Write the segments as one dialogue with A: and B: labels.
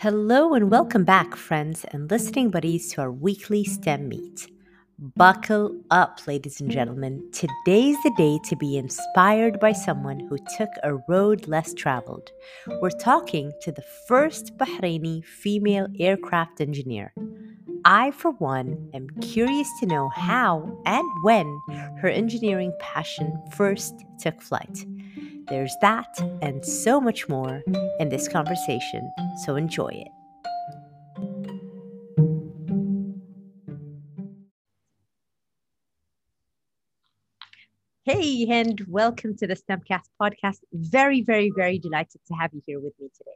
A: Hello and welcome back, friends and listening buddies, to our weekly STEM meet. Buckle up, ladies and gentlemen. Today's the day to be inspired by someone who took a road less traveled. We're talking to the first Bahraini female aircraft engineer. I, for one, am curious to know how and when her engineering passion first took flight. There's that and so much more in this conversation, so enjoy it. Hey, and welcome to the STEMcast podcast. Very, very, very delighted to have you here with me today.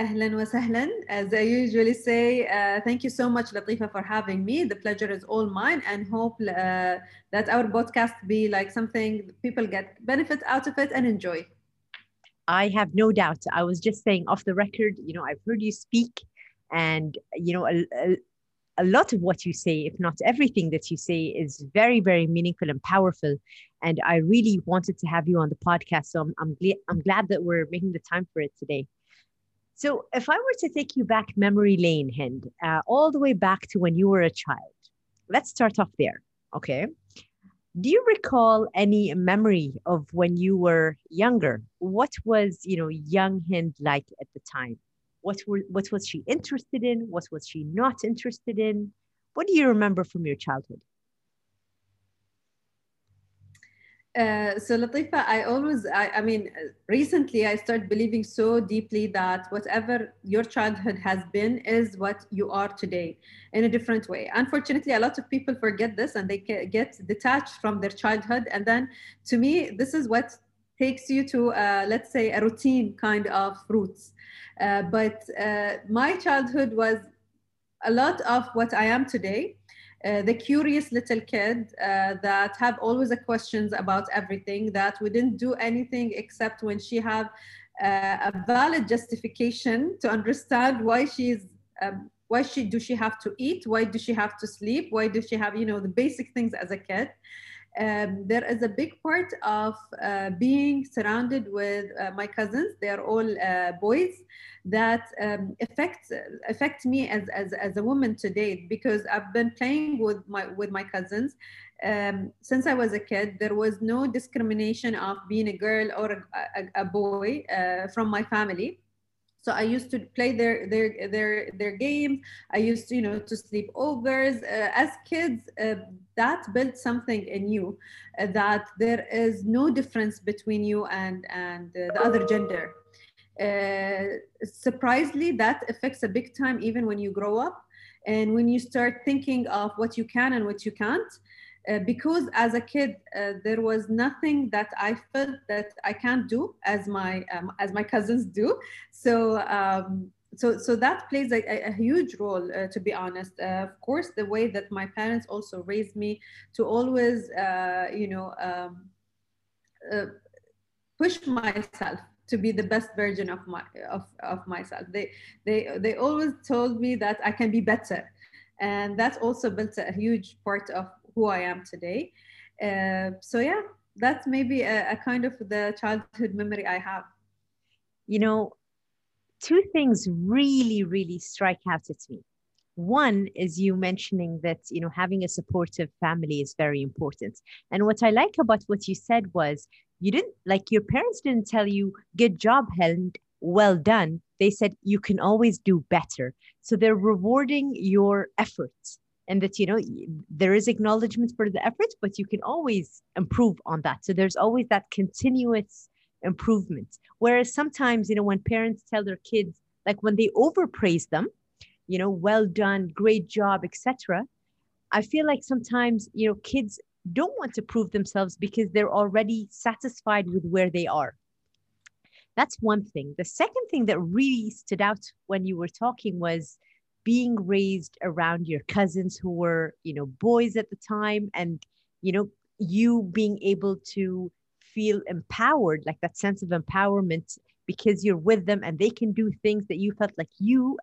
B: Ahlan wa sahlan. As I usually say, uh, thank you so much, Latifa, for having me. The pleasure is all mine, and hope uh, that our podcast be like something people get benefit out of it and enjoy.
A: I have no doubt. I was just saying off the record, you know, I've heard you speak, and you know, a, a, a lot of what you say, if not everything that you say, is very, very meaningful and powerful. And I really wanted to have you on the podcast, so I'm I'm, I'm glad that we're making the time for it today. So, if I were to take you back memory lane, Hend, uh, all the way back to when you were a child, let's start off there. Okay. Do you recall any memory of when you were younger? What was, you know, young Hend like at the time? What were what was she interested in? What was she not interested in? What do you remember from your childhood?
B: Uh, so Latifa, I always, I, I, mean, recently I started believing so deeply that whatever your childhood has been is what you are today in a different way. Unfortunately, a lot of people forget this and they get detached from their childhood. And then to me, this is what takes you to, uh, let's say, a routine kind of roots. Uh, but uh, my childhood was a lot of what I am today uh, the curious little kid uh, that have always a questions about everything that we didn't do anything except when she have uh, a valid justification to understand why she's um, why she do she have to eat? Why do she have to sleep? Why does she have you know the basic things as a kid um, there is a big part of uh, being surrounded with uh, my cousins. They are all uh, boys that um, affect affect me as, as, as a woman today because I've been playing with my with my cousins um, since I was a kid. There was no discrimination of being a girl or a, a, a boy uh, from my family so i used to play their their their their games. I used to you know to sleep overs. Uh, as kids uh, that built something in you uh, that there is no difference between you and and uh, the other gender. Uh, surprisingly that affects a big time even when you grow up and when you start thinking of what you can and what you can't uh, because as a kid uh, there was nothing that I felt that I can't do as my um, as my cousins do. So um, so so that plays a, a huge role uh, to be honest. Uh, of course, the way that my parents also raised me to always uh, you know um, push myself to be the best version of my of, of myself. They they they always told me that I can be better and that also built a huge part of who I am today. Uh, so yeah, that's maybe a, a kind of the childhood memory I have.
A: You know, two things really, really strike out at me. One is you mentioning that you know having a supportive family is very important. And what I like about what you said was you didn't like your parents didn't tell you good job, Helen, well done. They said you can always do better. So they're rewarding your efforts and that you know there is acknowledgement for the effort but you can always improve on that. So there's always that continuous improvement. Whereas sometimes you know when parents tell their kids like when they overpraise them you know well done great job etc i feel like sometimes you know kids don't want to prove themselves because they're already satisfied with where they are. That's one thing. The second thing that really stood out when you were talking was being raised around your cousins who were you know boys at the time and you know you being able to feel empowered like that sense of empowerment because you're with them and they can do things that you felt like you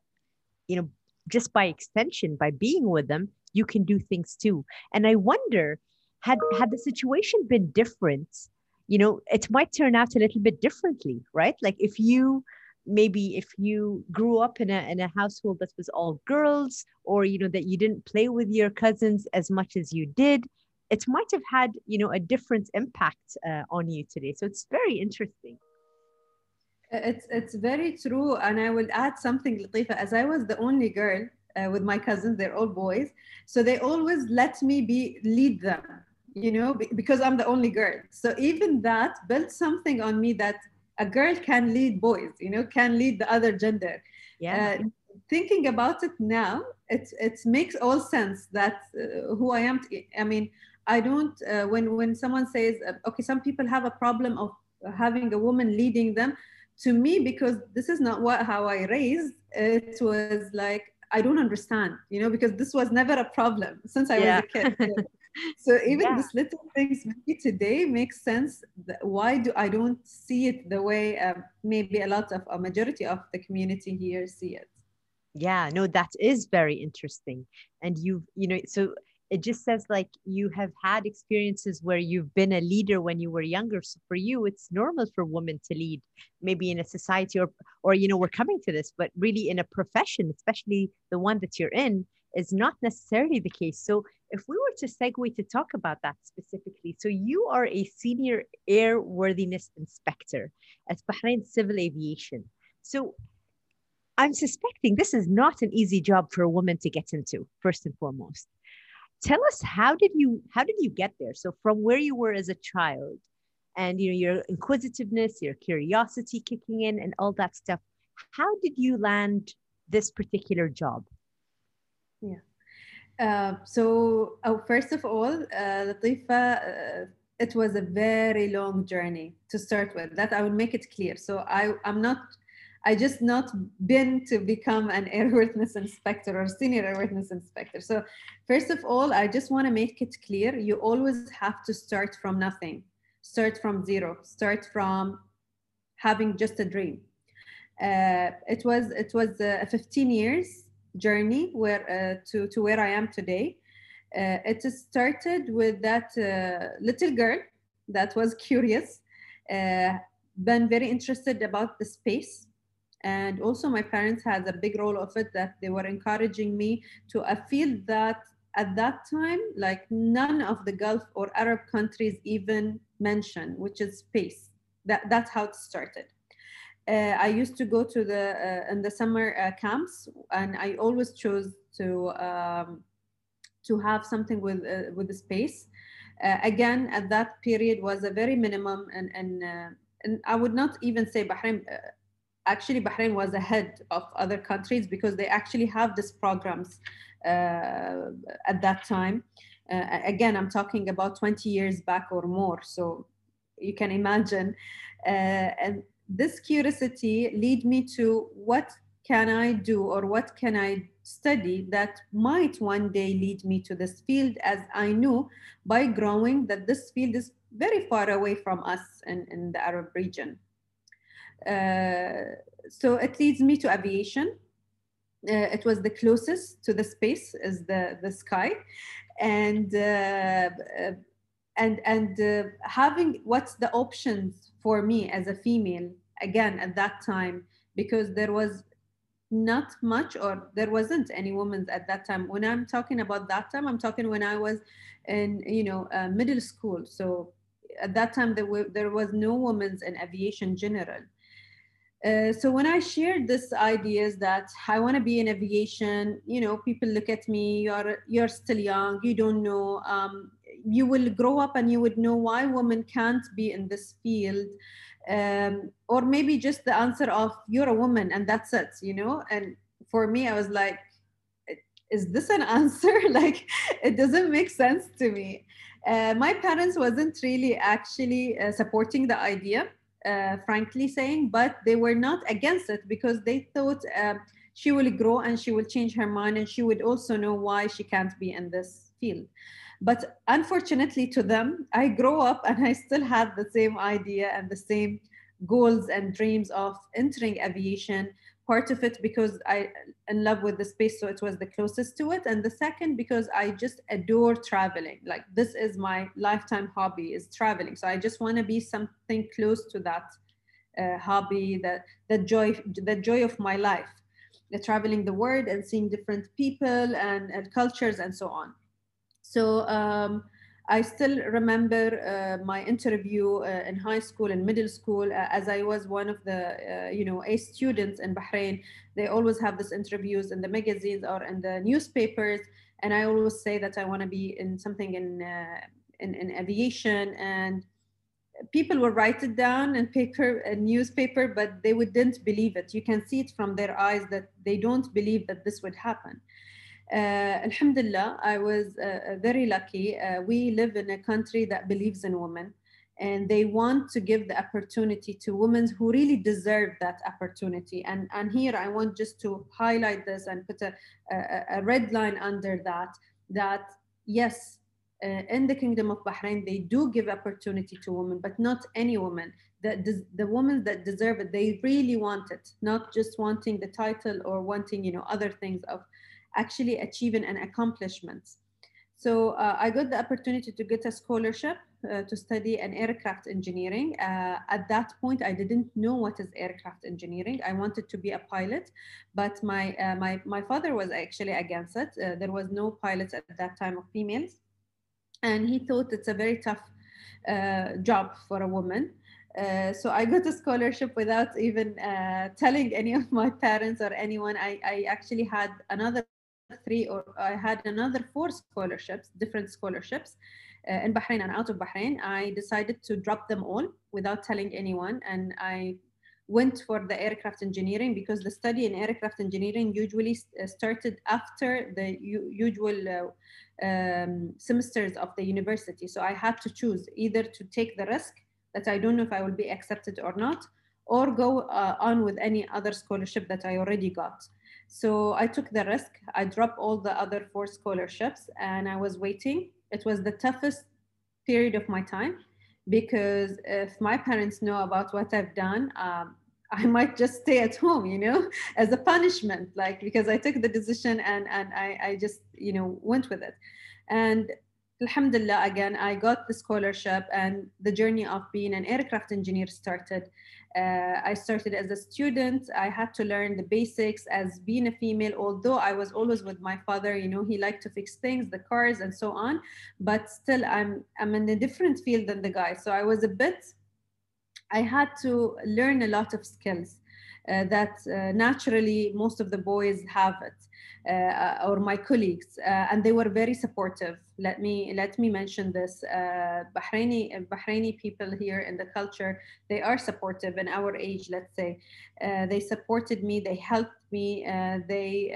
A: you know just by extension by being with them you can do things too. And i wonder had had the situation been different you know it might turn out a little bit differently right? Like if you maybe if you grew up in a, in a household that was all girls or you know that you didn't play with your cousins as much as you did it might have had you know a different impact uh, on you today. So it's very interesting.
B: It's it's very true. And i will add something latifa as i was the only girl uh, with my cousins they're all boys. So they always let me be lead them you know because i'm the only girl. So even that built something on me that a girl can lead boys you know can lead the other gender.
A: Yeah. Uh,
B: thinking about it now it it makes all sense that uh, who i am t- I mean i don't uh, when when someone says uh, okay some people have a problem of having a woman leading them to me because this is not what how i raised it was like i don't understand you know because this was never a problem since i yeah. was a kid so even yeah. these little things maybe today makes sense why do i don't see it the way uh, maybe a lot of a majority of the community here see it.
A: Yeah no that is very interesting. And you you know so it just says like you have had experiences where you've been a leader when you were younger. So for you it's normal for women to lead maybe in a society or or you know we're coming to this but really in a profession especially the one that you're in is not necessarily the case. So if we were to segue to talk about that specifically so you are a senior airworthiness inspector at bahrain civil aviation. So i'm suspecting this is not an easy job for a woman to get into first and foremost. Tell us how did you how did you get there? So from where you were as a child and you know your inquisitiveness your curiosity kicking in and all that stuff how did you land this particular job
B: yeah. Uh, so oh, first of all uh, latifa uh, it was a very long journey to start with. That i will make it clear. So i i'm not I just not been to become an airworthiness inspector or senior airworthiness inspector. So first of all, I just want to make it clear, you always have to start from nothing, start from zero, start from having just a dream. Uh, it was it was a 15 years journey where uh, to to where I am today. Uh, it started with that uh, little girl that was curious, been very interested about the space, and also my parents had a big role of it that they were encouraging me to a field that at that time like none of the gulf or arab countries even mentioned which is space. That, that's how it started uh, i used to go to the uh, in the summer uh, camps and i always chose to um, to have something with uh, with the space uh, again at that period was a very minimum and and uh, and I would not even say Bahrain actually Bahrain was ahead of other countries because they actually have these programs at that time. Again, I'm talking about 20 years back or more. So you can imagine. And this curiosity lead me to what can I do or what can I study that might one day lead me to this field as I knew by growing that this field is very far away from us in, in the Arab region. Uh, so it leads me to aviation. Uh, it was the closest to the space as the, the sky. And uh, and and uh, having what's the options for me as a female again at that time because there was not much or there wasn't any women at that time when i'm talking about that time i'm talking when i was in you know uh, middle school so at that time there, were, there was no women in aviation general uh, so when I shared this ideas that I want to be in aviation, you know, people look at me, you're you're still young, you don't know. Um, you will grow up and you would know why women can't be in this field. Um, or maybe just the answer of you're a woman and that's it, you know. And for me, I was like, is this an answer? like, it doesn't make sense to me. Uh, my parents wasn't really actually uh, supporting the idea uh, frankly saying, but they were not against it because they thought uh, she will grow and she will change her mind and she would also know why she can't be in this field. But unfortunately to them, I grow up and I still had the same idea and the same goals and dreams of entering aviation part of it because I in love with the space, so it was the closest to it. And the second because I just adore traveling. Like this is my lifetime hobby is traveling. So I just want to be something close to that uh, hobby, the, the joy, the joy of my life, the traveling the world and seeing different people and, and cultures and so on. So um, I still remember uh, my interview uh, in high school and middle school, uh, as I was one of the, uh, you know, A students in Bahrain. They always have these interviews in the magazines or in the newspapers, and I always say that I want to be in something in, uh, in, in aviation and people will write it down in paper a newspaper but they wouldn't believe it you can see it from their eyes that they don't believe that this would happen uh, alhamdulillah i was uh, uh, very lucky. Uh, we live in a country that believes in women and they want to give the opportunity to women who really deserve that opportunity. And and here i want just to highlight this and put a, a, a red line under that that yes uh, in the kingdom of bahrain they do give opportunity to women but not any woman the, the, the women that deserve it. They really want it not just wanting the title or wanting you know other things of actually achieving an accomplishment so uh, i got the opportunity to get a scholarship uh, to study an aircraft engineering. Uh, at that point, I didn't know what is aircraft engineering. I wanted to be a pilot, but my uh, my my father was actually against it. Uh, there was no pilots at that time of females and he thought it's a very tough uh, job for a woman. So I got a scholarship without even telling any of my parents or anyone. I, I actually had another three or I had another four scholarships, different scholarships uh, in Bahrain and out of Bahrain. I decided to drop them all without telling anyone, and I went for the aircraft engineering because the study in aircraft engineering usually uh, started after the usual uh, um, semesters of the university. So I had to choose either to take the risk that I don't know if I will be accepted or not, or go uh, on with any other scholarship that I already got. So I took the risk. I dropped all the other four scholarships and I was waiting. It was the toughest period of my time because if my parents know about what I've done, um, I might just stay at home, you know, as a punishment, like because I took the decision and and I, I just you know went with it, and alhamdulillah again I got the scholarship and the journey of being an aircraft engineer started. Uh, I started as a student. I had to learn the basics as being a female. Although I was always with my father, you know, he liked to fix things, the cars and so on. But still, I'm I'm in a different field than the guy. So I was a bit I had to learn a lot of skills uh, that uh, naturally most of the boys have it. Uh, or my colleagues, uh, and they were very supportive. Let me let me mention this: uh, Bahraini Bahraini people here in the culture, they are supportive. In our age, let's say, uh, they supported me, they helped me, they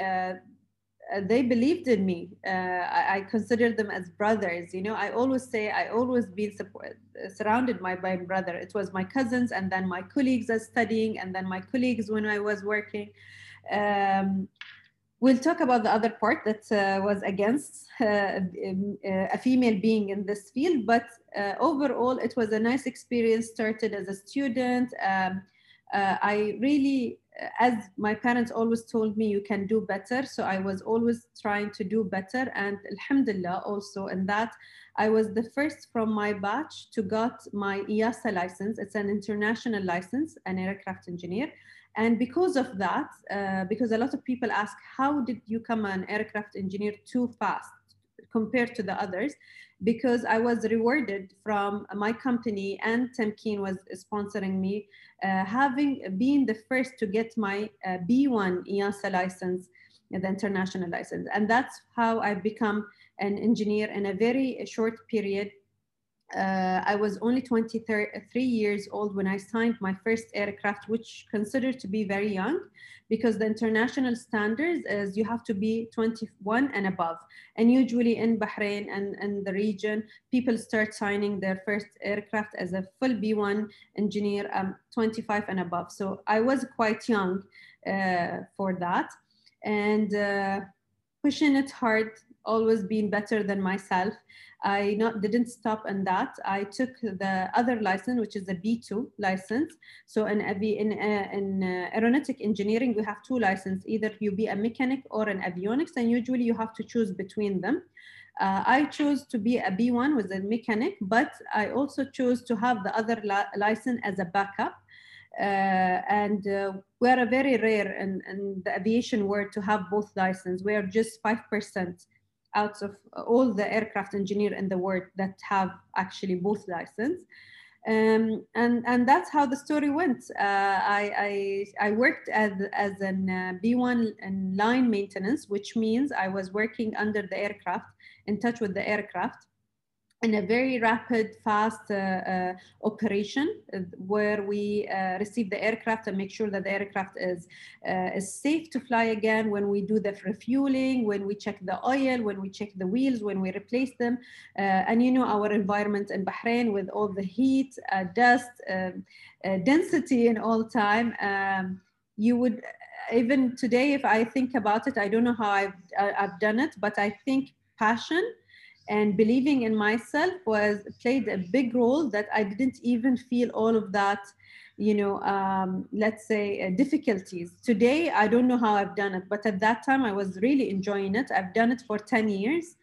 B: they believed in me. Uh, I, I consider them as brothers. You know, I always say I always been support, surrounded by my brother. It was my cousins, and then my colleagues as studying, and then my colleagues when I was working. Um, we'll talk about the other part that uh, was against uh, uh, a female being in this field. But uh, overall, it was a nice experience. Started as a student. Um, I really as my parents always told me you can do better. So i was always trying to do better. And alhamdulillah also in that i was the first from my batch to got my EASA license. It's an international license an aircraft engineer. And because of that uh, because a lot of people ask how did you come an aircraft engineer too fast compared to the others because I was rewarded from my company and Tamkeen was sponsoring me, uh, having been the first to get my uh, B1 EASA license, the international license. And that's how I've become an engineer in a very short period uh, I was only 23 years old when I signed my first aircraft, which considered to be very young because the international standards is you have to be 21 and above. And usually in Bahrain and, and the region, people start signing their first aircraft as a full B1 engineer, um, 25 and above. So I was quite young uh, for that. And uh, pushing it hard, always being better than myself. I not didn't stop on that. I took the other license, which is the B2 license. So in, in, uh, in uh, aeronautic engineering, we have two licenses. Either you be a mechanic or an avionics, and usually you have to choose between them. Uh, I chose to be a B1 with a mechanic, but I also chose to have the other li license as a backup. and we're a very rare in, in the aviation world to have both license. We are just 5% out of all the aircraft engineer in the world that have actually both license. Um, and and that's how the story went. Uh, I, I, I worked as as an uh, B1 in line maintenance, which means I was working under the aircraft, in touch with the aircraft, in a very rapid, fast uh, uh, operation uh, where we uh, receive the aircraft and make sure that the aircraft is, uh, is safe to fly again when we do the refueling, when we check the oil, when we check the wheels, when we replace them. Uh, and you know, our environment in Bahrain with all the heat, dust, um, density in all time, um, you would, even today, if I think about it, I don't know how I've, I've done it, but I think passion and believing in myself was played a big role that i didn't even feel all of that you know um, let's say uh, difficulties. Today i don't know how i've done it but at that time i was really enjoying it. I've done it for 10 years.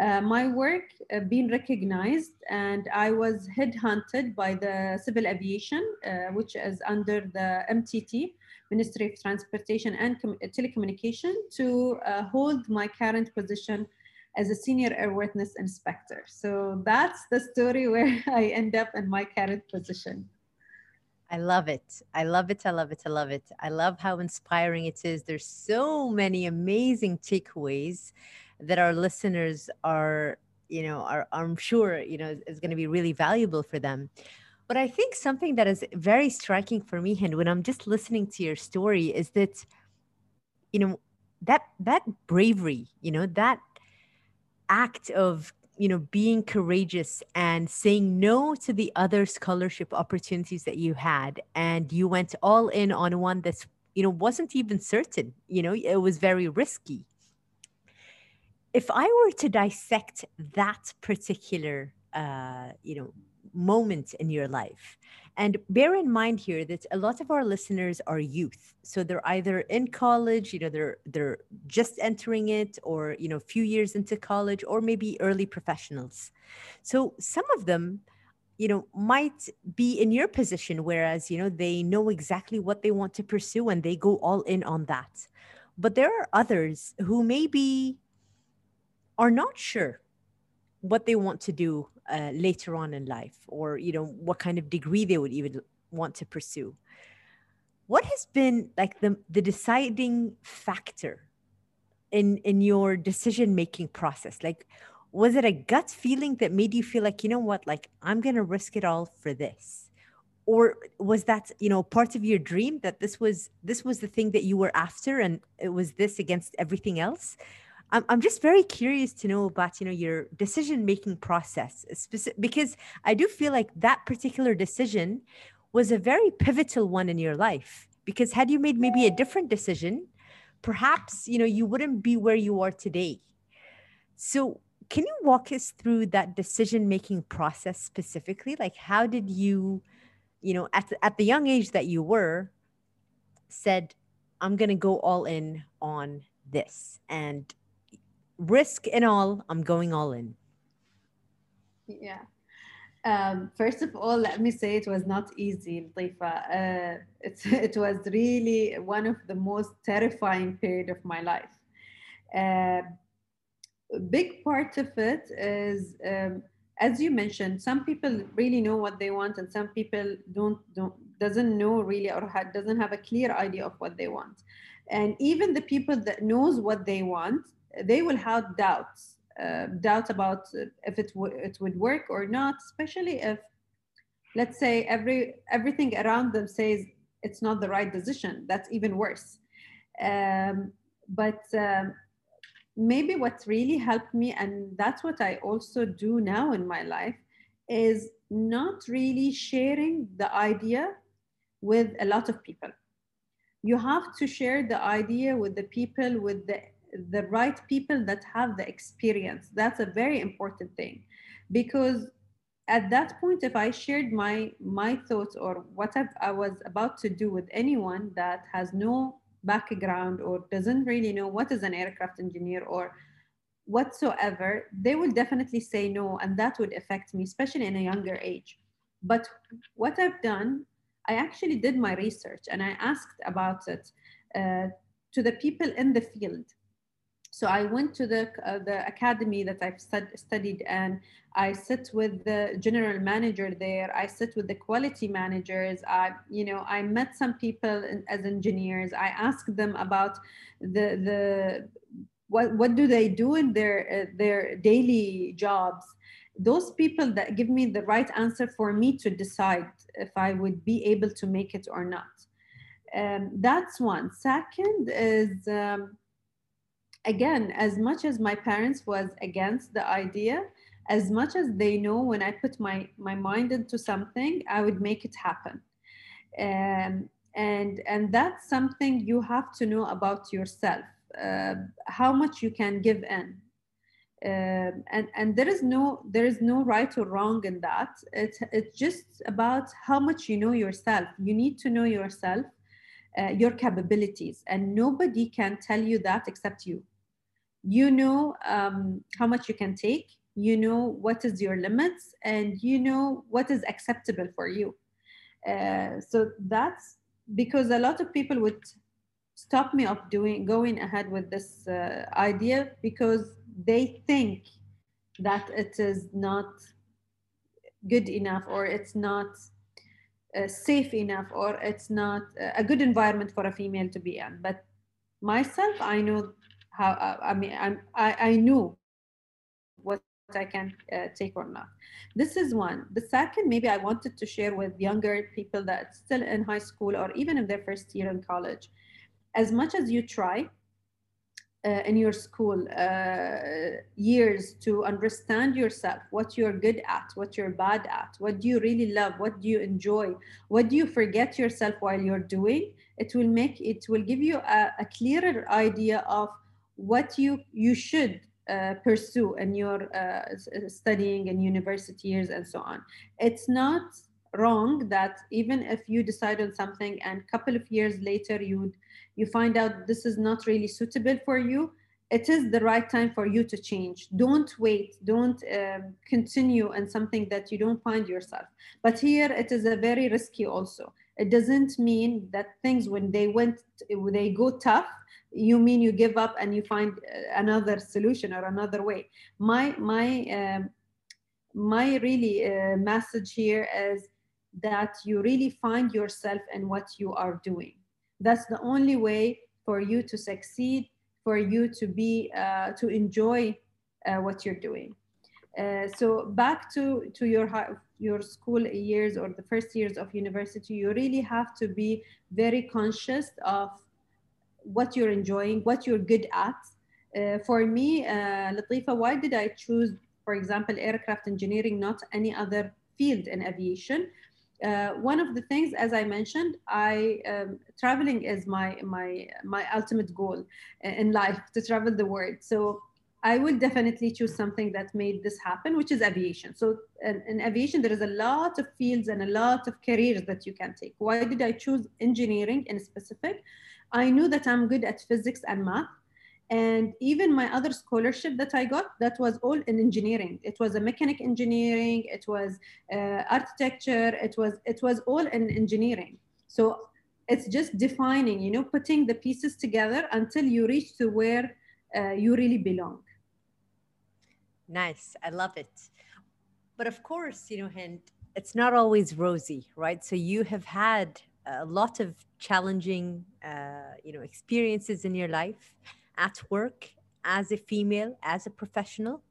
B: Uh, my work uh, being recognized and i was headhunted by the civil aviation uh, which is under the mtt ministry of transportation and Com- telecommunication to uh, hold my current position as a senior airworthiness inspector. So that's the story where I end up in my current position.
A: I love it. I love it. I love it. I love it. I love how inspiring it is. There's so many amazing takeaways that our listeners are, you know, are I'm sure, you know, is going to be really valuable for them. But I think something that is very striking for me, Hend, when I'm just listening to your story, is that, you know, that that bravery, you know, that act of you know being courageous and saying no to the other scholarship opportunities that you had and you went all in on one that's you know wasn't even certain you know it was very risky. If i were to dissect that particular uh you know moment in your life and bear in mind here that a lot of our listeners are youth. So they're either in college, you know, they're they're just entering it or, you know, few years into college or maybe early professionals. So some of them you know might be in your position whereas you know they know exactly what they want to pursue and they go all in on that but there are others who maybe are not sure what they want to do uh, later on in life or you know what kind of degree they would even want to pursue. What has been like the the deciding factor in in your decision making process? Like was it a gut feeling that made you feel like you know what? Like i'm to risk it all for this or was that you know part of your dream that this was this was the thing that you were after and it was this against everything else I'm, I'm just very curious to know about you know your decision making process specific, because i do feel like that particular decision was a very pivotal one in your life because had you made maybe a different decision perhaps you know you wouldn't be where you are today. So can you walk us through that decision making process specifically? Like how did you you know at at the young age that you were said i'm going to go all in on this and risk and all, I'm going all in.
B: Yeah. Um, first of all, let me say it was not easy, Latifa. Uh, it was really one of the most terrifying period of my life. Uh, big part of it is, um, as you mentioned, some people really know what they want, and some people don't don't doesn't know really or ha- doesn't have a clear idea of what they want. And even the people that knows what they want, they will have doubts, uh, doubts about if it, it would work or not, especially if, let's say, every everything around them says it's not the right decision. That's even worse. Um, but um, maybe what really helped me, and that's what I also do now in my life, is not really sharing the idea with a lot of people. You have to share the idea with the people with the the right people that have the experience. That's a very important thing because at that point, if I shared my my thoughts or what I was about to do with anyone that has no background or doesn't really know what is an aircraft engineer or whatsoever, they will definitely say no, and that would affect me, especially in a younger age. But what I've done, I actually did my research and I asked about it uh, to the people in the field. So I went to the, uh, the academy that I've stud studied and I sit with the general manager there. I sit with the quality managers. I, you know, I met some people as engineers. I asked them about the, the what, what do they do in their, uh, their daily jobs those people that give me the right answer for me to decide if I would be able to make it or not. Um, that's one. Second is, um, again, as much as my parents was against the idea, as much as they know when I put my, my mind into something, I would make it happen. Um, and, and that's something you have to know about yourself, uh, how much you can give in. Um, and and there is no there is no right or wrong in that. It's it's just about how much you know yourself. You need to know yourself uh, your capabilities and nobody can tell you that except you you know um, how much you can take you know what is your limits and you know what is acceptable for you. Uh, so that's because a lot of people would stop me of doing going ahead with this uh, idea because they think that it is not good enough or it's not uh, safe enough or it's not a good environment for a female to be in. But myself i know how uh, i mean I'm, i i knew what i can uh, take or not. This is one. The second maybe i wanted to share with younger people that still in high school or even in their first year in college as much as you try uh, in your school uh, years to understand yourself, what you're good at, what you're bad at, what do you really love, what do you enjoy, what do you forget yourself while you're doing, it will make it will give you a, a clearer idea of what you you should uh, pursue in your uh, studying and university years and so on. It's not wrong that even if you decide on something and a couple of years later you you find out this is not really suitable for you it is the right time for you to change. Don't wait don't um, continue in something that you don't find yourself. But here it is a very risky also. It doesn't mean that things when they went they go tough you mean you give up and you find uh, another solution or another way my my um, my really uh, message here is that you really find yourself in what you are doing. That's the only way for you to succeed, for you to be, uh, to enjoy uh, what you're doing. Uh, so back to, to your, your school years or the first years of university, you really have to be very conscious of what you're enjoying, what you're good at. Uh, for me, uh, Latifa, why did I choose, for example, aircraft engineering, not any other field in aviation? uh, one of the things, as I mentioned, I um, traveling is my my my ultimate goal in life to travel the world. So I will definitely choose something that made this happen, which is aviation. So in, in, aviation, there is a lot of fields and a lot of careers that you can take. Why did I choose engineering in specific? I knew that I'm good at physics and math. And even my other scholarship that I got, that was all in engineering. It was a mechanic engineering, it was uh, architecture, it was it was all in engineering. So it's just defining, you know, putting the pieces together until you reach to where uh, you really belong.
A: Nice, I love it. But of course, you know, Hend, it's not always rosy, right? So you have had a lot of challenging, uh, you know, experiences in your life at work as a female, as a professional.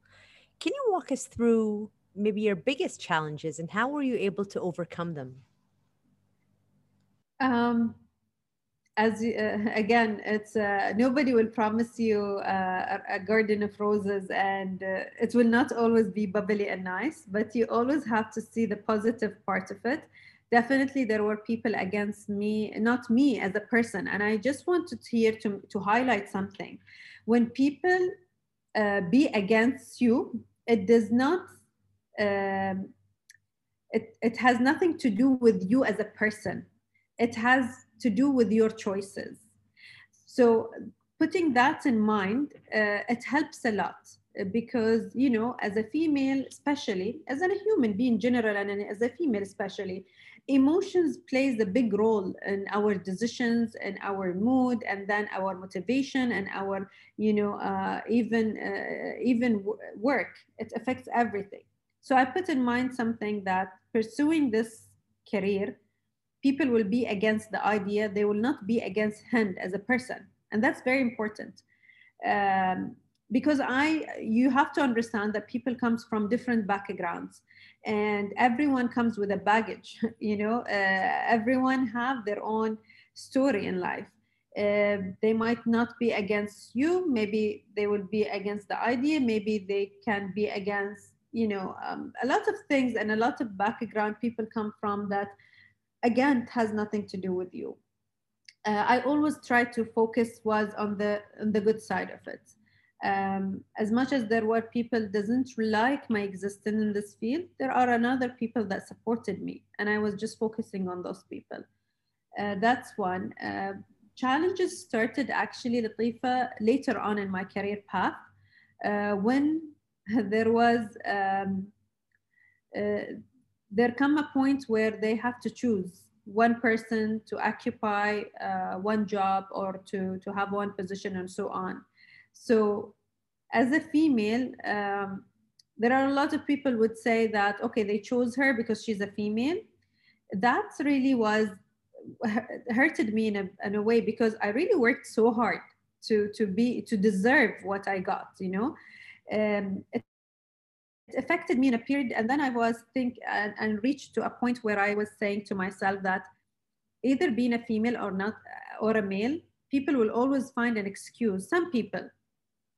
A: Can you walk us through maybe your biggest challenges and how were you able to overcome them?
B: Um, as uh, again, it's uh, nobody will promise you uh, a, a, garden of roses, and uh, it will not always be bubbly and nice. But you always have to see the positive part of it definitely there were people against me, not me as a person. And I just wanted here to, to highlight something. When people uh, be against you, it does not, um, it, it has nothing to do with you as a person. It has to do with your choices. So putting that in mind, uh, it helps a lot because you know as a female especially as a human being general and as a female especially emotions plays a big role in our decisions and our mood and then our motivation and our you know uh, even uh, even work. It affects everything. So i put in mind something that pursuing this career people will be against the idea they will not be against Hend as a person. And that's very important. Um, because i you have to understand that people comes from different backgrounds and everyone comes with a baggage you know uh, everyone have their own story in life. Uh, they might not be against you maybe they will be against the idea maybe they can be against you know um, a lot of things and a lot of background people come from that again has nothing to do with you. Uh, i always try to focus was on the on the good side of it um, as much as there were people doesn't like my existence in this field there are another people that supported me and i was just focusing on those people. Uh, that's one. Uh, challenges started actually latifa later on in my career path uh, when there was um, uh, there come a point where they have to choose one person to occupy uh, one job or to, to have one position and so on so as a female, um, there are a lot of people would say that, okay, they chose her because she's a female. That really was hurted me in a, in a way because I really worked so hard to, to be, to deserve what I got, you know? Um, it, affected me in a period and then i was think and, and, reached to a point where i was saying to myself that either being a female or not or a male people will always find an excuse some people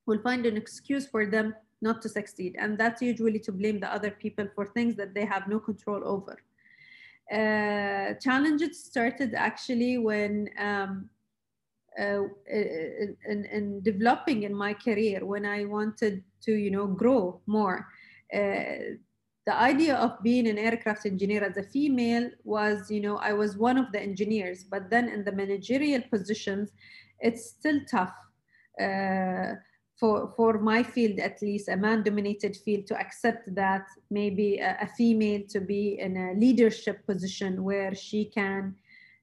B: will find an excuse for them not to succeed. And that's usually to blame the other people for things that they have no control over. Uh, challenges started actually when um, uh, in, in, developing in my career when I wanted to, you know, grow more. Uh, the idea of being an aircraft engineer as a female was, you know, I was one of the engineers, but then in the managerial positions, it's still tough. Uh, for, for my field at least, a man dominated field, to accept that maybe a, a, female to be in a leadership position where she can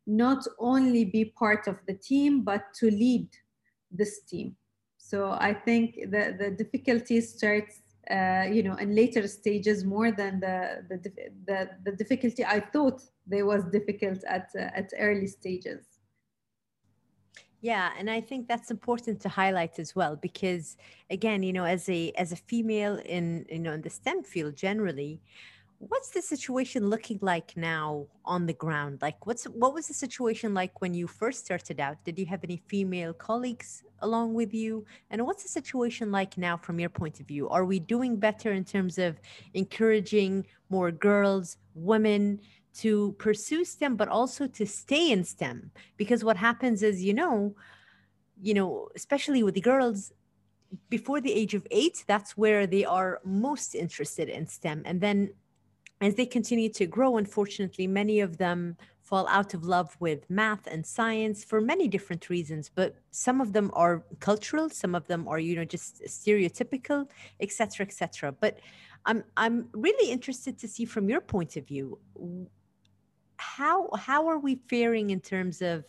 B: not only be part of the team, but to lead this team. So I think the, the difficulty starts, uh, you know, in later stages more than the, the, the, the difficulty I thought there was difficult at, uh, at early stages.
A: Yeah, and I think that's important to highlight as well because again, you know, as a as a female in you know in the STEM field generally, what's the situation looking like now on the ground? Like what's what was the situation like when you first started out? Did you have any female colleagues along with you? And what's the situation like now from your point of view? Are we doing better in terms of encouraging more girls, women to pursue STEM, but also to stay in STEM. Because what happens is, you know, you know, especially with the girls, before the age of eight, that's where they are most interested in STEM. And then as they continue to grow, unfortunately, many of them fall out of love with math and science for many different reasons but some of them are cultural some of them are you know just stereotypical etc etc but i'm i'm really interested to see from your point of view how how are we faring in terms of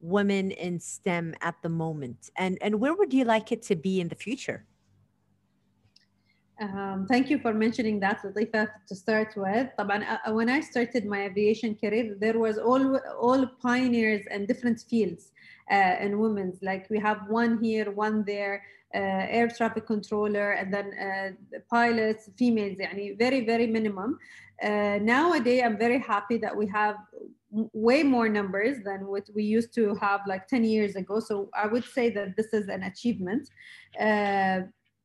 A: women in STEM at the moment, and and where would you like it to be in the future?
B: Um, thank you for mentioning that, Latifa, to start with. Uh, when I started my aviation career, there was all, all pioneers in different fields uh, in women's. Like we have one here, one there, uh, air traffic controller, and then uh, pilots, females, yani very, very minimum. Uh, nowadays, I'm very happy that we have way more numbers than what we used to have like 10 years ago. So I would say that this is an achievement. Uh,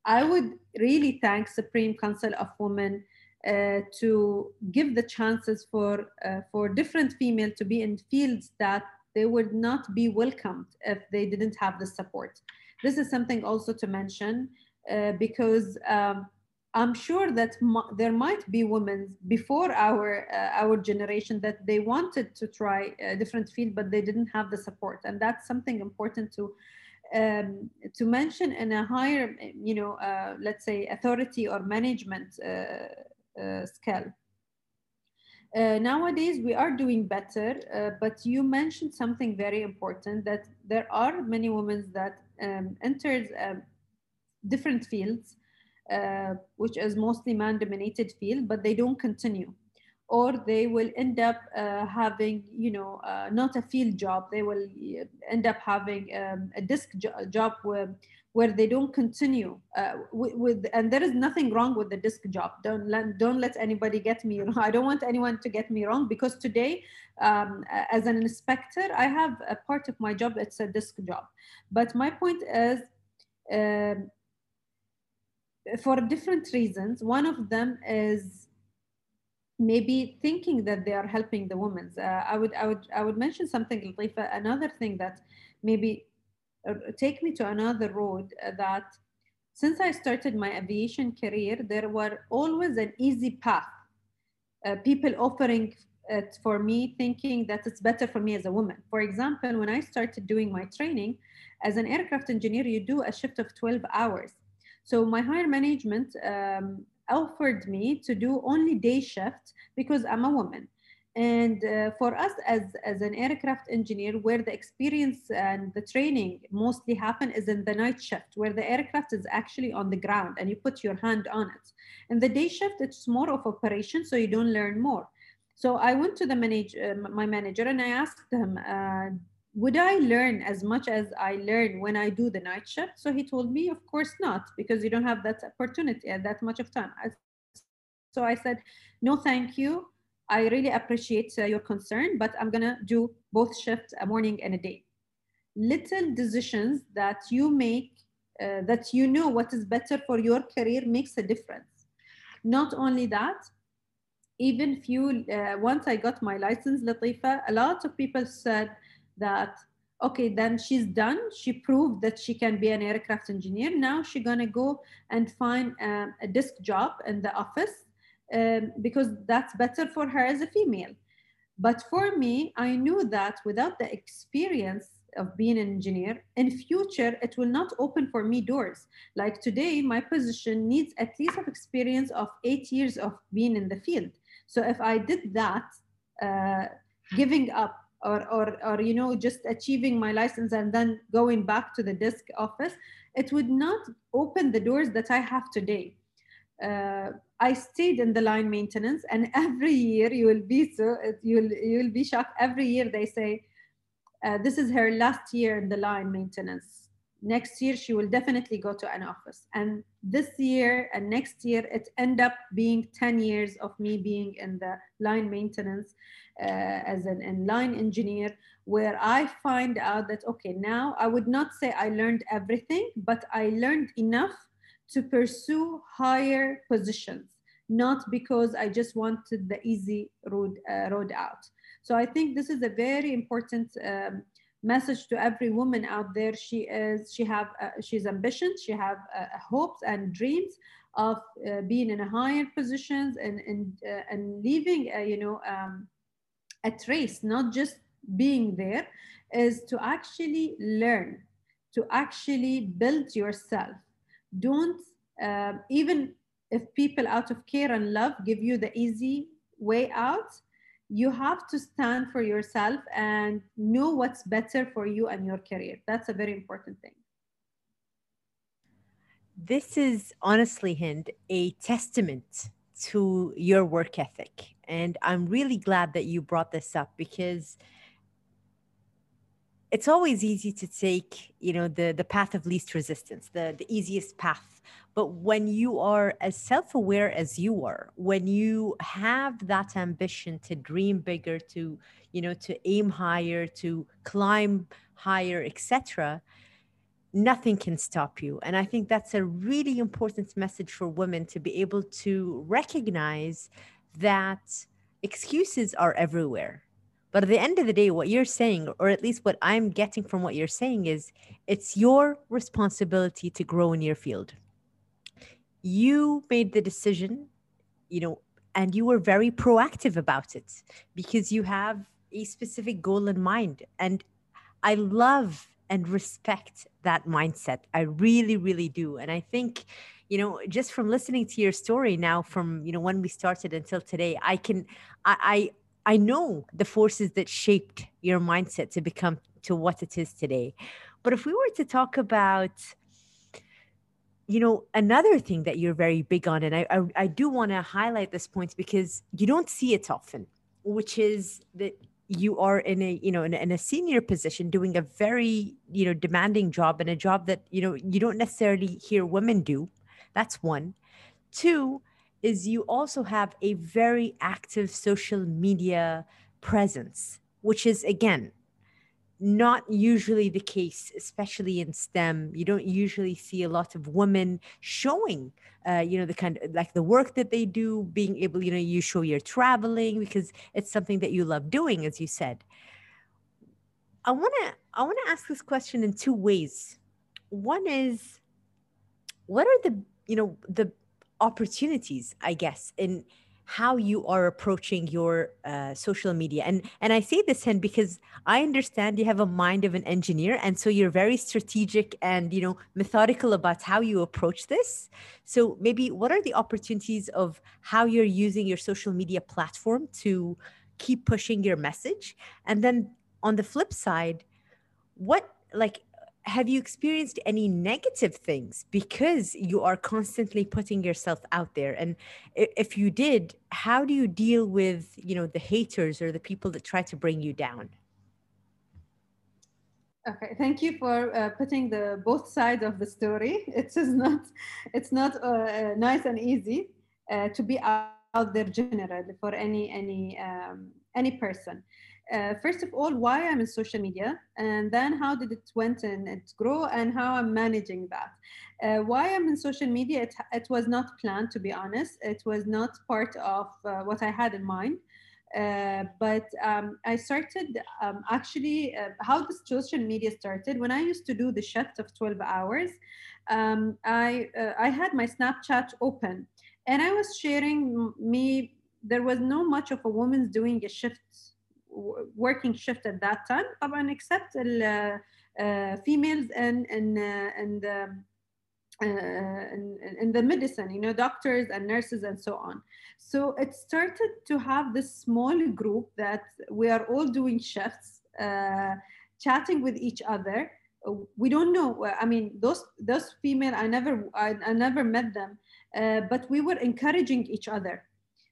B: I would really thank Supreme Council of Women uh, to give the chances for uh, for different female to be in fields that they would not be welcomed if they didn't have the support. This is something also to mention uh, because um, I'm sure that there might be women before our uh, our generation that they wanted to try a different field, but they didn't have the support, and that's something important to um, to mention in a higher, you know, uh, let's say authority or management uh, uh scale. uh, nowadays we are doing better uh, but you mentioned something very important that there are many women that um, enters um, different fields uh, which is mostly man dominated field but they don't continue. Or they will end up uh, having you know uh, not a field job. They will end up having um, a desk jo- job where where they don't continue uh, with, with, and there is nothing wrong with the desk job. Don't let, don't let anybody get me wrong. I don't want anyone to get me wrong because today um, as an inspector i have a part of my job. It's a desk job. But my point is um, for different reasons one of them is maybe thinking that they are helping the women uh, i would i would i would mention something Latifa, another thing that maybe uh, take me to another road uh, that since I started my aviation career, there were always an easy path. Uh, people offering it for me, thinking that it's better for me as a woman. For example, when I started doing my training as an aircraft engineer, you do a shift of 12 hours. So my higher management um, offered me to do only day shift because I'm a woman. And uh, for us as, as an aircraft engineer, where the experience and the training mostly happen is in the night shift, where the aircraft is actually on the ground and you put your hand on it. And the day shift, it's more of operation, so you don't learn more. So I went to the manage, uh, my manager and I asked him, uh, would I learn as much as I learn when I do the night shift? So he told me, of course not, because you don't have that opportunity at that much of time. So I said, no, thank you. I really appreciate uh, your concern, but I'm gonna do both shifts, a morning and a day. Little decisions that you make, uh, that you know what is better for your career makes a difference. Not only that, even few, uh, once I got my license, Latifa, a lot of people said that, okay, then she's done. She proved that she can be an aircraft engineer. Now she's gonna go and find um, a desk job in the office um, because that's better for her as a female. But for me, I knew that without the experience of being an engineer, in future, it will not open for me doors. Like today, my position needs at least of experience of eight years of being in the field. So if I did that, uh, giving up or, or, or, you know, just achieving my license and then going back to the desk office, it would not open the doors that I have today. Uh, I stayed in the line maintenance, and every year you will be so you'll you'll be shocked. Every year they say, uh, "This is her last year in the line maintenance. Next year she will definitely go to an office." And this year and next year it end up being ten years of me being in the line maintenance uh, as an in line engineer, where I find out that okay, now I would not say I learned everything, but I learned enough to pursue higher positions, not because I just wanted the easy road, uh, road out. So I think this is a very important um, message to every woman out there. She is, she have, uh, she's ambitious, she have uh, hopes and dreams of uh, being in a higher positions and, and, uh, and leaving, uh, you know, um, a trace, not just being there, is to actually learn, to actually build yourself don't uh, even if people out of care and love give you the easy way out you have to stand for yourself and know what's better for you and your career. That's a very important thing.
A: This is honestly Hend a testament to your work ethic. And i'm really glad that you brought this up because it's always easy to take you know the the path of least resistance the the easiest path. But when you are as self-aware as you are when you have that ambition to dream bigger to you know to aim higher to climb higher etc nothing can stop you. And i think that's a really important message for women to be able to recognize that excuses are everywhere but at the end of the day, what you're saying, or at least what I'm getting from what you're saying, is it's your responsibility to grow in your field. You made the decision, you know, and you were very proactive about it because you have a specific goal in mind. And I love and respect that mindset. I really, really do. And I think, you know, just from listening to your story now, from you know when we started until today, I can, I, I, I know the forces that shaped your mindset to become to what it is today. But if we were to talk about, you know, another thing that you're very big on, and I, I, I do want to highlight this point because you don't see it often, which is that you are in a you know in, in, a senior position doing a very you know demanding job and a job that you know you don't necessarily hear women do that's one two is you also have a very active social media presence which is again not usually the case, especially in STEM. You don't usually see a lot of women showing, uh, you know, the kind of like the work that they do, being able, you know, you show your traveling because it's something that you love doing, as you said. I want to I want to ask this question in two ways. One is, what are the you know the opportunities, I guess, in how you are approaching your uh, social media. And and i say this Hend because i understand you have a mind of an engineer and so you're very strategic and you know methodical about how you approach this. So maybe what are the opportunities of how you're using your social media platform to keep pushing your message? And then on the flip side what like have you experienced any negative things because you are constantly putting yourself out there? And if you did how do you deal with you know the haters or the people that try to bring you down?
B: Okay thank you for uh, putting the both sides of the story. It is not it's not uh, nice and easy uh, to be out there generally for any any um, any person uh, first of all, why I'm in social media, and then how did it went and it grow, and how I'm managing that. Uh, why I'm in social media, it, it was not planned, to be honest. It was not part of uh, what I had in mind. Uh, but um, I started um, actually uh, how the social media started when I used to do the shift of 12 hours. Um, I uh, I had my Snapchat open, and I was sharing me. There was no much of a woman's doing a shift working shift at that time طبعا except the females and and and uh, in, in, the medicine, you know, doctors and nurses and so on. So it started to have this small group that we are all doing shifts, uh, chatting with each other. We don't know. I mean, those those female, I never I, I never met them, uh, but we were encouraging each other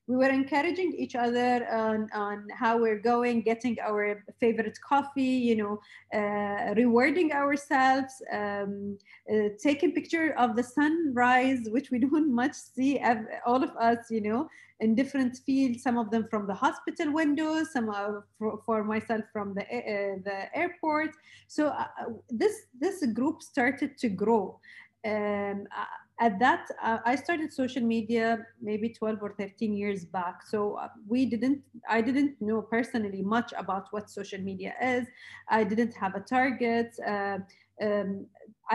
B: we were encouraging each other on, on how we're going, getting our favorite coffee, you know, uh, rewarding ourselves, um, uh, taking picture of the sunrise, which we don't much see, all of us, you know, in different fields, some of them from the hospital windows, some for, for myself from the, uh, the airport. So uh, this, this group started to grow. Um, at that uh, i started social media maybe 12 or 13 years back. So uh, we didn't i didn't know personally much about what social media is. I didn't have a target uh, um,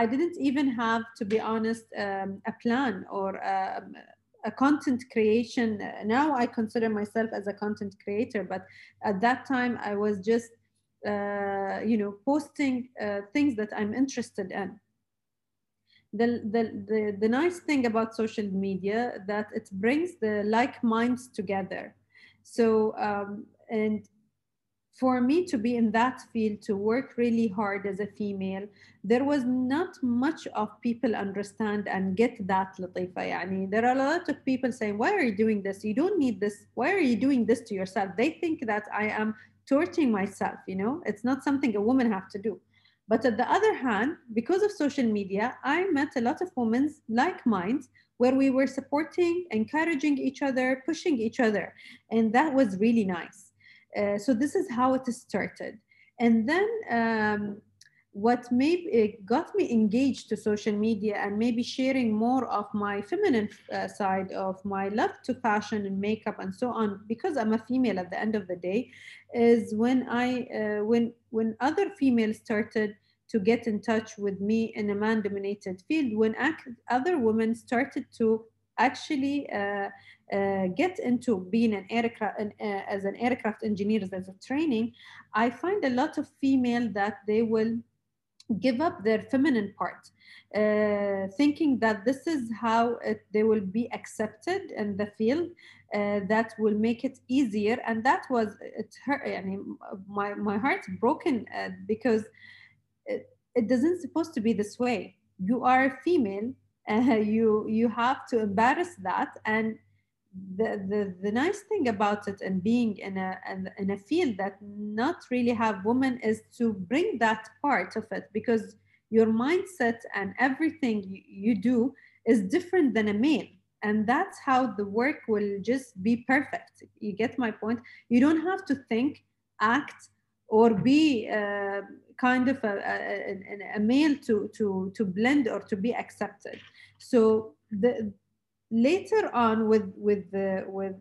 B: i didn't even have to be honest um, a plan or um, a content creation. Now i consider myself as a content creator but at that time i was just uh, you know posting uh, things that i'm interested in the, the, the, the nice thing about social media that it brings the like minds together. So, um, and for me to be in that field, to work really hard as a female, there was not much of people understand and get that latifa. Yani, there are a lot of people saying, why are you doing this? You don't need this. Why are you doing this to yourself? They think that I am torturing myself, you know, it's not something a woman have to do. But at the other hand, because of social media, I met a lot of women like mine where we were supporting, encouraging each other, pushing each other. And that was really nice. Uh, so this is how it started. And then um, what maybe got me engaged to social media and maybe sharing more of my feminine uh, side of my love to fashion and makeup and so on because i'm a female at the end of the day is when i uh, when when other females started to get in touch with me in a man dominated field when other women started to actually uh, uh, get into being an aircraft uh, as an aircraft engineer as a training i find a lot of female that they will give up their feminine part uh, thinking that this is how it, they will be accepted in the field uh, that will make it easier. And that was it hurt I mean, my, my heart's broken uh, because it, it doesn't supposed to be this way. You are a female you you have to embarrass that and the, the the nice thing about it and being in a in a field that not really have women is to bring that part of it because your mindset and everything you, do is different than a male. And that's how the work will just be perfect. You get my point? You don't have to think act or be uh, kind of a, a, a, male to, to, to blend or to be accepted. So the later on with with the with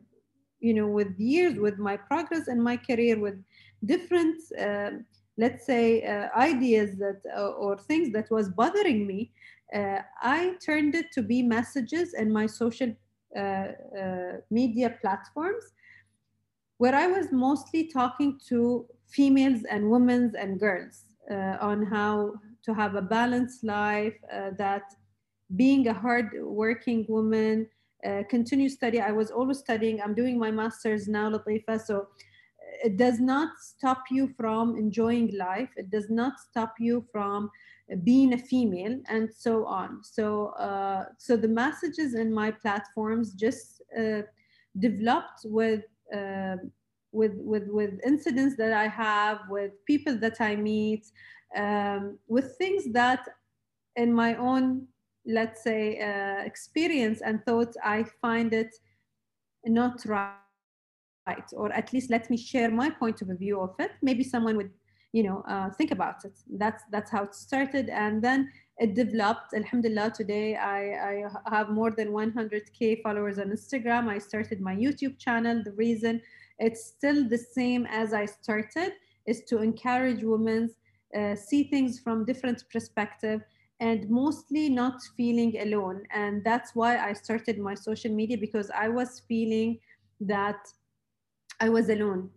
B: you know with years with my progress in my career with different uh, let's say uh, ideas that uh, or things that was bothering me uh, i turned it to be messages in my social uh, uh, media platforms where i was mostly talking to females and women and girls on how to have a balanced life that being a hard working woman, uh, continue study. I was always studying. I'm doing my master's now, Latifa. So uh, it does not stop you from enjoying life. It does not stop you from being a female and so on. So, uh, so the messages in my platforms just uh, developed with, uh, with, with, with incidents that I have, with people that I meet, um, with things that in my own let's say, uh, experience and thought, I find it not right. Or at least let me share my point of view of it. Maybe someone would, you know, uh, think about it. That's that's how it started, and then it developed. Alhamdulillah, today I, I have more than 100k followers on Instagram. I started my YouTube channel. The reason it's still the same as I started is to encourage women uh, see things from different perspective and mostly not feeling alone. And that's why I started my social media because I was feeling that I was alone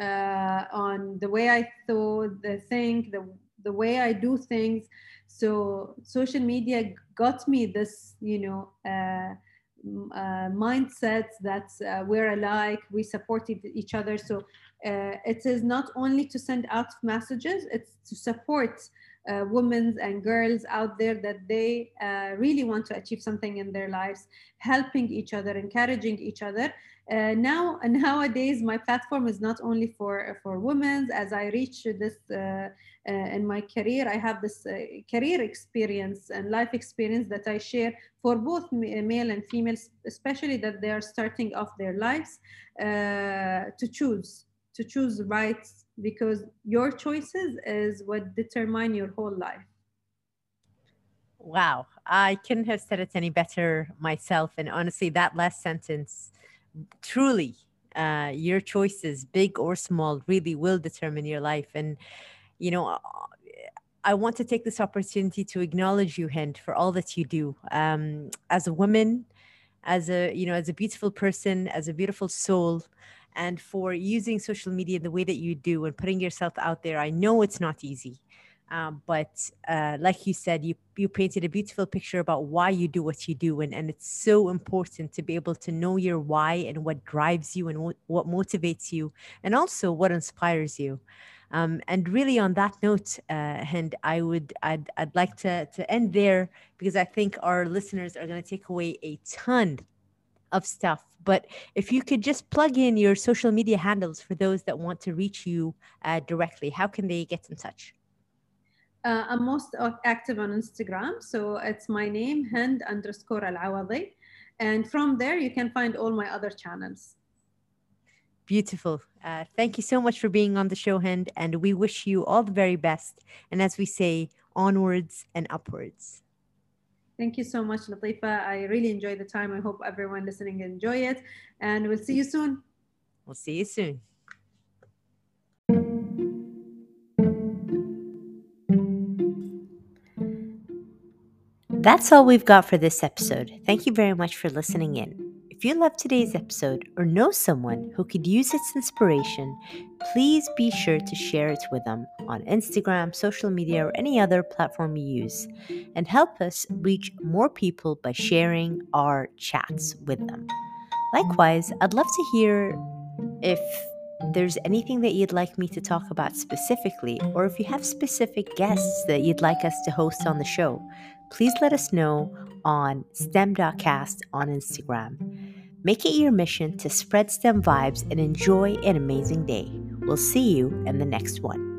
B: uh, on the way I thought, the think, the, the way I do things. So social media got me this, you know, uh, uh, mindset that uh, we're alike, we support each other. So uh, it is not only to send out messages, it's to support uh, women and girls out there that they uh, really want to achieve something in their lives, helping each other, encouraging each other. Uh, now, nowadays, my platform is not only for for women. As I reach this uh, uh, in my career, I have this uh, career experience and life experience that I share for both male and females, especially that they are starting off their lives to choose to choose right because your choices is what determine your whole life.
A: Wow. I couldn't have said it any better myself. And honestly that last sentence truly uh, your choices big or small really will determine your life. And you know i want to take this opportunity to acknowledge you Hend for all that you do. Um, as a woman as a you know as a beautiful person as a beautiful soul and for using social media the way that you do and putting yourself out there. I know it's not easy. Um, but uh, like you said, you you painted a beautiful picture about why you do what you do, and, and it's so important to be able to know your why and what drives you and what, what motivates you, and also what inspires you. Um, and really, on that note, uh, and I would I'd I'd like to to end there because I think our listeners are going to take away a ton of stuff. But if you could just plug in your social media handles for those that want to reach you uh, directly, how can they get in touch?
B: Uh, I'm most active on Instagram. So it's my name, Hend underscore Al Awadi. And from there, you can find all my other channels.
A: Beautiful. Uh, thank you so much for being on the show, Hend. And we wish you all the very best. And as we say, onwards and upwards.
B: Thank you so much, Latifa. I really enjoyed the time. I hope everyone listening enjoy it. And we'll see you soon.
A: We'll see you soon. That's all we've got for this episode. Thank you very much for listening in. If you loved today's episode or know someone who could use its inspiration, please be sure to share it with them on Instagram, social media, or any other platform you use, and help us reach more people by sharing our chats with them. Likewise, I'd love to hear if there's anything that you'd like me to talk about specifically, or if you have specific guests that you'd like us to host on the show, please let us know on stem.cast on Instagram. Make it your mission to spread STEM vibes and enjoy an amazing day. We'll see you in the next one.